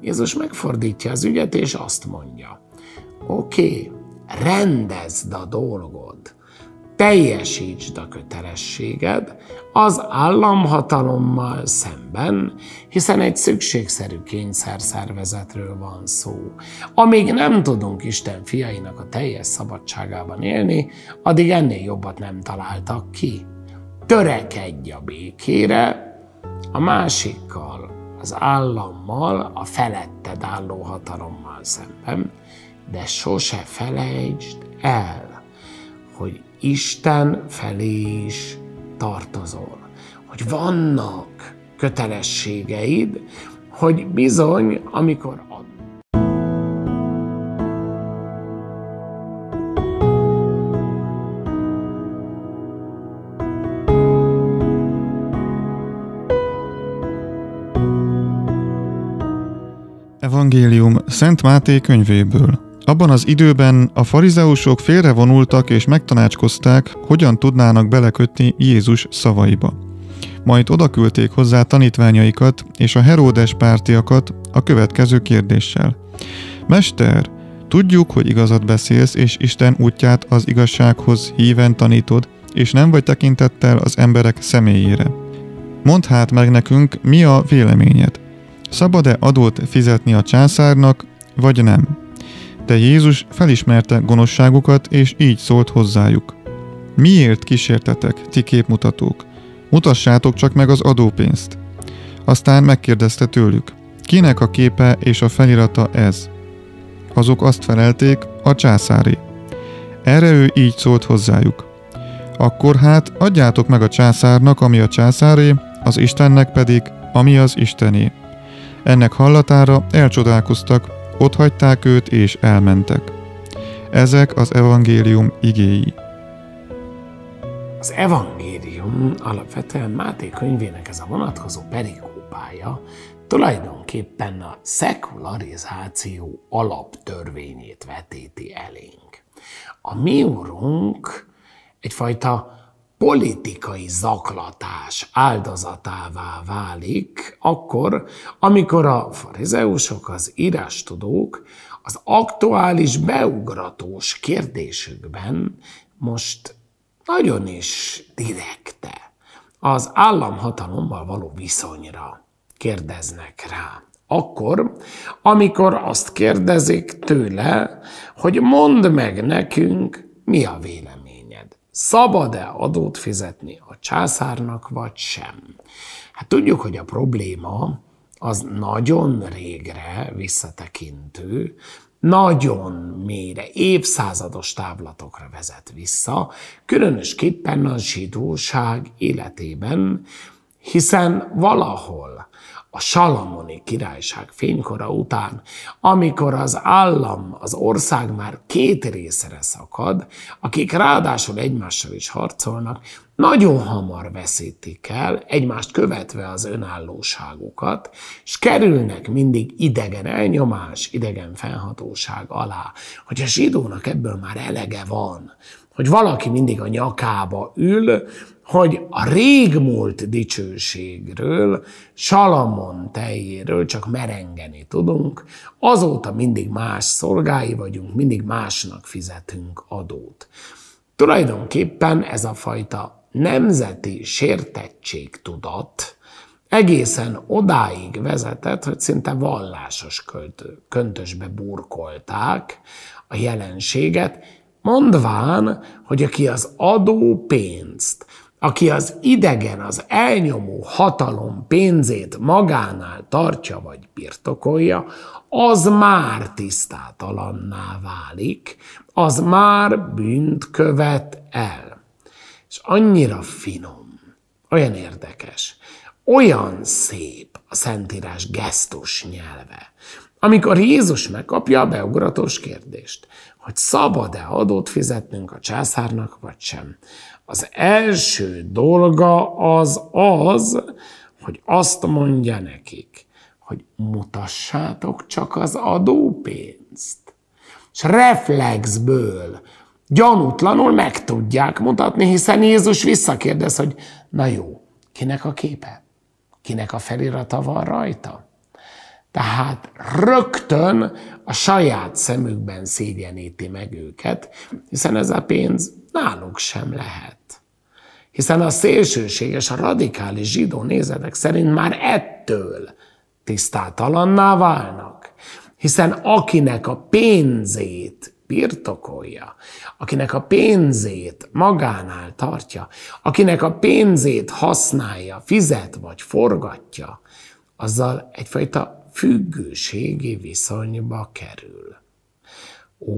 Jézus megfordítja az ügyet, és azt mondja, oké, okay, rendezd a dolgod, teljesítsd a kötelességed az államhatalommal szemben, hiszen egy szükségszerű kényszerszervezetről van szó. Amíg nem tudunk Isten fiainak a teljes szabadságában élni, addig ennél jobbat nem találtak ki. Törekedj a békére, a másikkal, az állammal, a feletted álló hatalommal szemben, de sose felejtsd el, hogy Isten felé is tartozol. Hogy vannak kötelességeid, hogy bizony, amikor Evangélium Szent Máté könyvéből. Abban az időben a farizeusok félrevonultak és megtanácskozták, hogyan tudnának belekötni Jézus szavaiba. Majd odaküldték hozzá tanítványaikat és a Heródes pártiakat a következő kérdéssel. Mester, tudjuk, hogy igazat beszélsz, és Isten útját az igazsághoz híven tanítod, és nem vagy tekintettel az emberek személyére. Mondd hát meg nekünk, mi a véleményed. Szabad-e adót fizetni a császárnak, vagy nem? De Jézus felismerte gonoszságukat, és így szólt hozzájuk. Miért kísértetek, ti képmutatók? Mutassátok csak meg az adópénzt. Aztán megkérdezte tőlük, kinek a képe és a felirata ez? Azok azt felelték, a császári. Erre ő így szólt hozzájuk. Akkor hát adjátok meg a császárnak, ami a császáré, az Istennek pedig, ami az Istené. Ennek hallatára elcsodálkoztak, ott hagyták őt és elmentek. Ezek az evangélium igéi. Az evangélium alapvetően Máté könyvének ez a vonatkozó perikópája tulajdonképpen a szekularizáció alaptörvényét vetíti elénk. A mi úrunk egyfajta politikai zaklatás áldozatává válik, akkor, amikor a farizeusok, az írástudók az aktuális beugratós kérdésükben most nagyon is direkte az államhatalommal való viszonyra kérdeznek rá. Akkor, amikor azt kérdezik tőle, hogy mondd meg nekünk, mi a vélemény szabad-e adót fizetni a császárnak, vagy sem? Hát tudjuk, hogy a probléma az nagyon régre visszatekintő, nagyon mélyre, évszázados távlatokra vezet vissza, különösképpen a zsidóság életében, hiszen valahol a Salamoni királyság fénykora után, amikor az állam, az ország már két részre szakad, akik ráadásul egymással is harcolnak, nagyon hamar veszítik el, egymást követve az önállóságukat, és kerülnek mindig idegen elnyomás, idegen fennhatóság alá. Hogy a zsidónak ebből már elege van, hogy valaki mindig a nyakába ül, hogy a régmúlt dicsőségről, Salamon tejéről csak merengeni tudunk, azóta mindig más szolgái vagyunk, mindig másnak fizetünk adót. Tulajdonképpen ez a fajta nemzeti sértettségtudat egészen odáig vezetett, hogy szinte vallásos köntösbe burkolták a jelenséget, mondván, hogy aki az adó pénzt, aki az idegen, az elnyomó hatalom pénzét magánál tartja vagy birtokolja, az már tisztátalanná válik, az már bűnt követ el. És annyira finom, olyan érdekes, olyan szép a Szentírás gesztus nyelve, amikor Jézus megkapja a beugratós kérdést, hogy szabad-e adót fizetnünk a császárnak, vagy sem. Az első dolga az az, hogy azt mondja nekik, hogy mutassátok csak az adópénzt. És reflexből, gyanútlanul meg tudják mutatni, hiszen Jézus visszakérdez, hogy na jó, kinek a képe? Kinek a felirata van rajta? Tehát rögtön a saját szemükben szégyeníti meg őket, hiszen ez a pénz náluk sem lehet. Hiszen a szélsőséges, a radikális zsidó nézetek szerint már ettől tisztátalanná válnak. Hiszen akinek a pénzét birtokolja, akinek a pénzét magánál tartja, akinek a pénzét használja, fizet vagy forgatja, azzal egyfajta függőségi viszonyba kerül. Ó,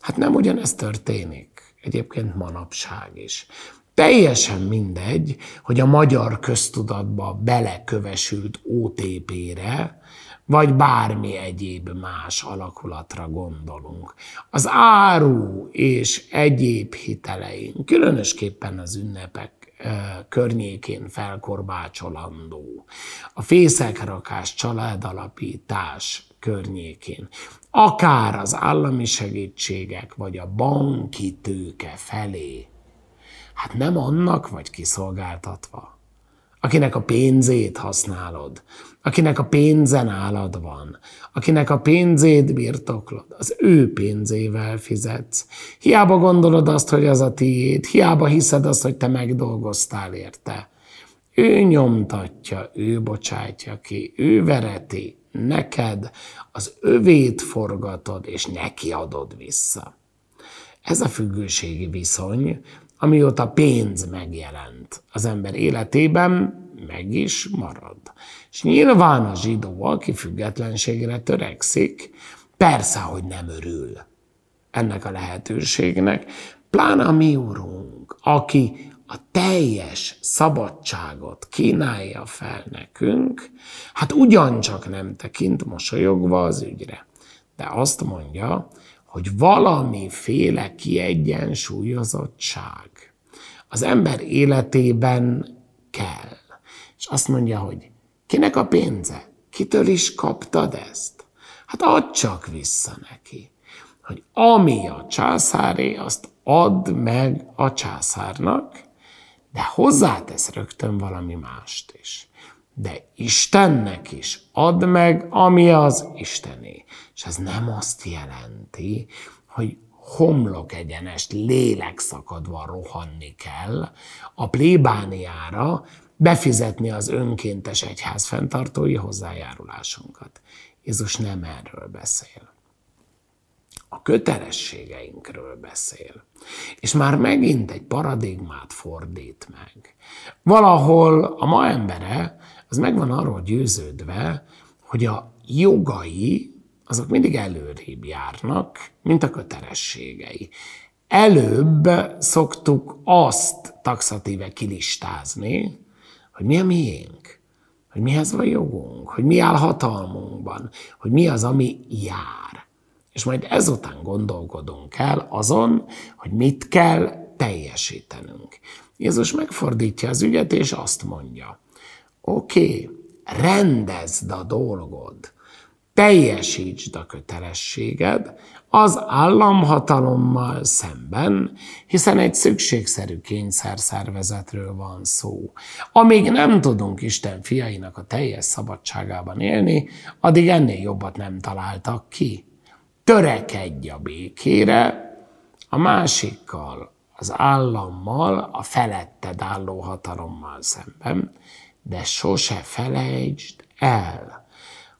hát nem ugyanez történik egyébként manapság is. Teljesen mindegy, hogy a magyar köztudatba belekövesült OTP-re, vagy bármi egyéb más alakulatra gondolunk. Az áru és egyéb hiteleink, különösképpen az ünnepek környékén felkorbácsolandó, a fészekrakás családalapítás környékén, akár az állami segítségek, vagy a banki tőke felé, hát nem annak vagy kiszolgáltatva, akinek a pénzét használod, akinek a pénze nálad van, akinek a pénzét birtoklod, az ő pénzével fizetsz. Hiába gondolod azt, hogy az a tiéd, hiába hiszed azt, hogy te megdolgoztál érte. Ő nyomtatja, ő bocsátja ki, ő vereti, neked az övét forgatod, és neki adod vissza. Ez a függőségi viszony, amióta pénz megjelent az ember életében, meg is marad. És nyilván a zsidó, aki függetlenségre törekszik, persze, hogy nem örül ennek a lehetőségnek, pláne a mi úrunk, aki a teljes szabadságot kínálja fel nekünk, hát ugyancsak nem tekint mosolyogva az ügyre. De azt mondja, hogy valamiféle kiegyensúlyozottság az ember életében kell. És azt mondja, hogy kinek a pénze? Kitől is kaptad ezt? Hát add csak vissza neki. Hogy ami a császáré, azt add meg a császárnak, de hozzátesz rögtön valami mást is. De Istennek is add meg, ami az Istené. És ez nem azt jelenti, hogy homlok egyenest, lélekszakadva rohanni kell a plébániára, befizetni az önkéntes egyház fenntartói hozzájárulásunkat. Jézus nem erről beszél. A kötelességeinkről beszél. És már megint egy paradigmát fordít meg. Valahol a ma embere az meg van arról győződve, hogy a jogai azok mindig előrébb járnak, mint a kötelességei. Előbb szoktuk azt taxatíve kilistázni, hogy mi a miénk, hogy mihez van jogunk, hogy mi áll hatalmunkban, hogy mi az, ami jár. És majd ezután gondolkodunk el azon, hogy mit kell teljesítenünk. Jézus megfordítja az ügyet, és azt mondja, oké, rendezd a dolgod, teljesítsd a kötelességed az államhatalommal szemben, hiszen egy szükségszerű kényszerszervezetről van szó. Amíg nem tudunk Isten fiainak a teljes szabadságában élni, addig ennél jobbat nem találtak ki. Törekedj a békére, a másikkal, az állammal, a feletted álló hatalommal szemben, de sose felejtsd el,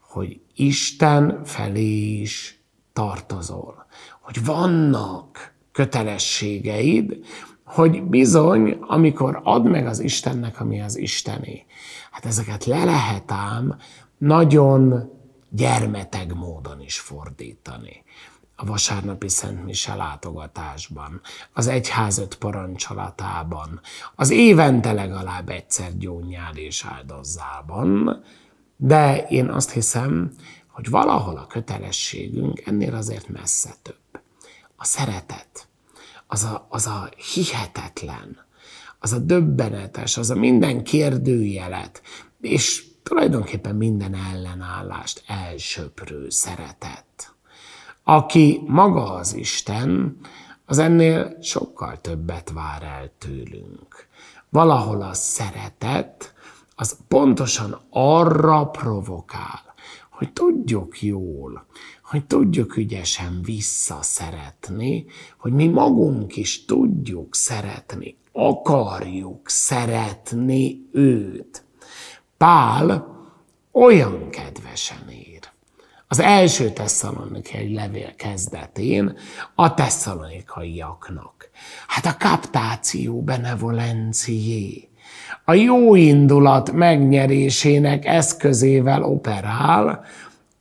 hogy Isten felé is tartozol, hogy vannak kötelességeid, hogy bizony, amikor ad meg az Istennek, ami az Istené, hát ezeket le lehet ám nagyon gyermeteg módon is fordítani. A vasárnapi Szent Mise látogatásban, az egyház öt parancsolatában, az évente legalább egyszer gyónyál és áldozzában, de én azt hiszem, hogy valahol a kötelességünk ennél azért messze több. A szeretet, az a, az a hihetetlen, az a döbbenetes, az a minden kérdőjelet, és tulajdonképpen minden ellenállást elsöprő szeretet. Aki maga az Isten, az ennél sokkal többet vár el tőlünk. Valahol a szeretet, az pontosan arra provokál, hogy tudjuk jól, hogy tudjuk ügyesen visszaszeretni, hogy mi magunk is tudjuk szeretni, akarjuk szeretni őt. Pál olyan kedvesen ír. Az első tesszalonikai levél kezdetén a tesszalonikaiaknak. Hát a kaptáció benevolencié, a jó indulat megnyerésének eszközével operál,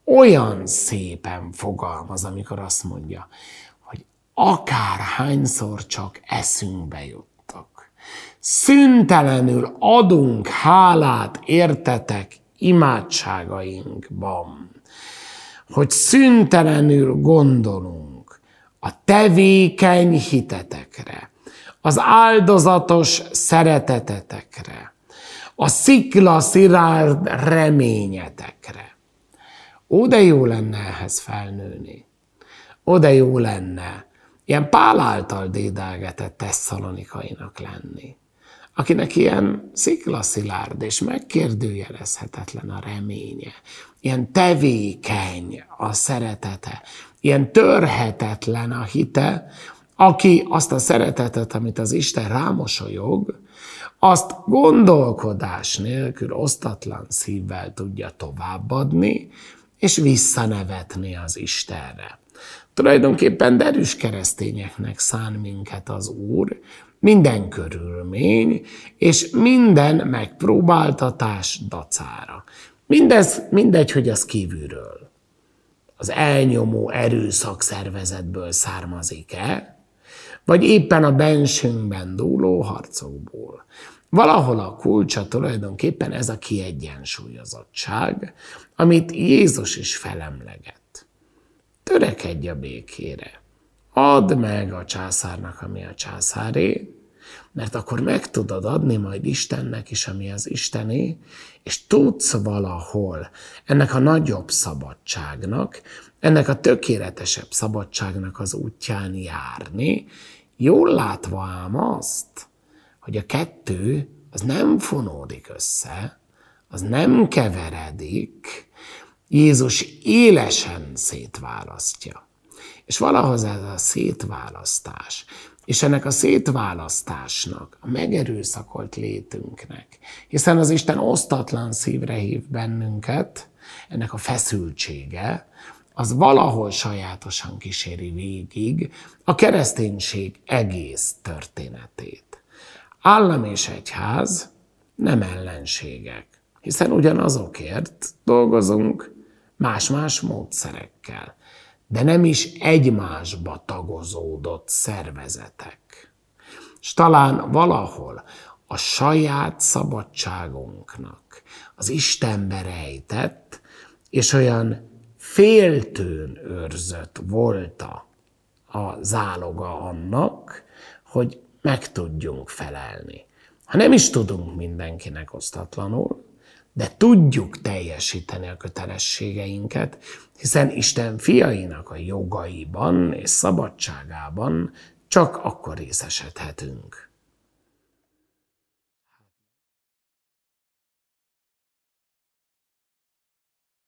olyan szépen fogalmaz, amikor azt mondja, hogy akár hányszor csak eszünkbe juttak. Szüntelenül adunk hálát értetek imádságainkban, hogy szüntelenül gondolunk a tevékeny hitetekre, az áldozatos szeretetetekre, a sziklaszirárd reményetekre. Ó, de jó lenne ehhez felnőni. Ó, de jó lenne ilyen Pál által dédelgetett tesszalonikainak lenni akinek ilyen sziklaszilárd és megkérdőjelezhetetlen a reménye, ilyen tevékeny a szeretete, ilyen törhetetlen a hite, aki azt a szeretetet, amit az Isten rámosolyog, azt gondolkodás nélkül osztatlan szívvel tudja továbbadni, és visszanevetni az Istenre. Tulajdonképpen derűs keresztényeknek szán minket az Úr, minden körülmény és minden megpróbáltatás dacára. Mindez mindegy, hogy az kívülről. Az elnyomó erőszakszervezetből származik-e, vagy éppen a bensőnkben dúló harcokból. Valahol a kulcsa tulajdonképpen ez a kiegyensúlyozottság, amit Jézus is felemleget. Törekedj a békére. Add meg a császárnak, ami a császáré, mert akkor meg tudod adni majd Istennek is, ami az Istené, és tudsz valahol ennek a nagyobb szabadságnak, ennek a tökéletesebb szabadságnak az útján járni, jól látva ám azt, hogy a kettő az nem fonódik össze, az nem keveredik, Jézus élesen szétválasztja. És valahoz ez a szétválasztás, és ennek a szétválasztásnak, a megerőszakolt létünknek, hiszen az Isten osztatlan szívre hív bennünket, ennek a feszültsége, az valahol sajátosan kíséri végig a kereszténység egész történetét. Állam és egyház nem ellenségek, hiszen ugyanazokért dolgozunk más-más módszerekkel de nem is egymásba tagozódott szervezetek. És talán valahol a saját szabadságunknak az Istenbe rejtett, és olyan féltőn őrzött volt a záloga annak, hogy meg tudjunk felelni. Ha nem is tudunk mindenkinek osztatlanul, de tudjuk teljesíteni a kötelességeinket, hiszen Isten fiainak a jogaiban és szabadságában csak akkor részesedhetünk.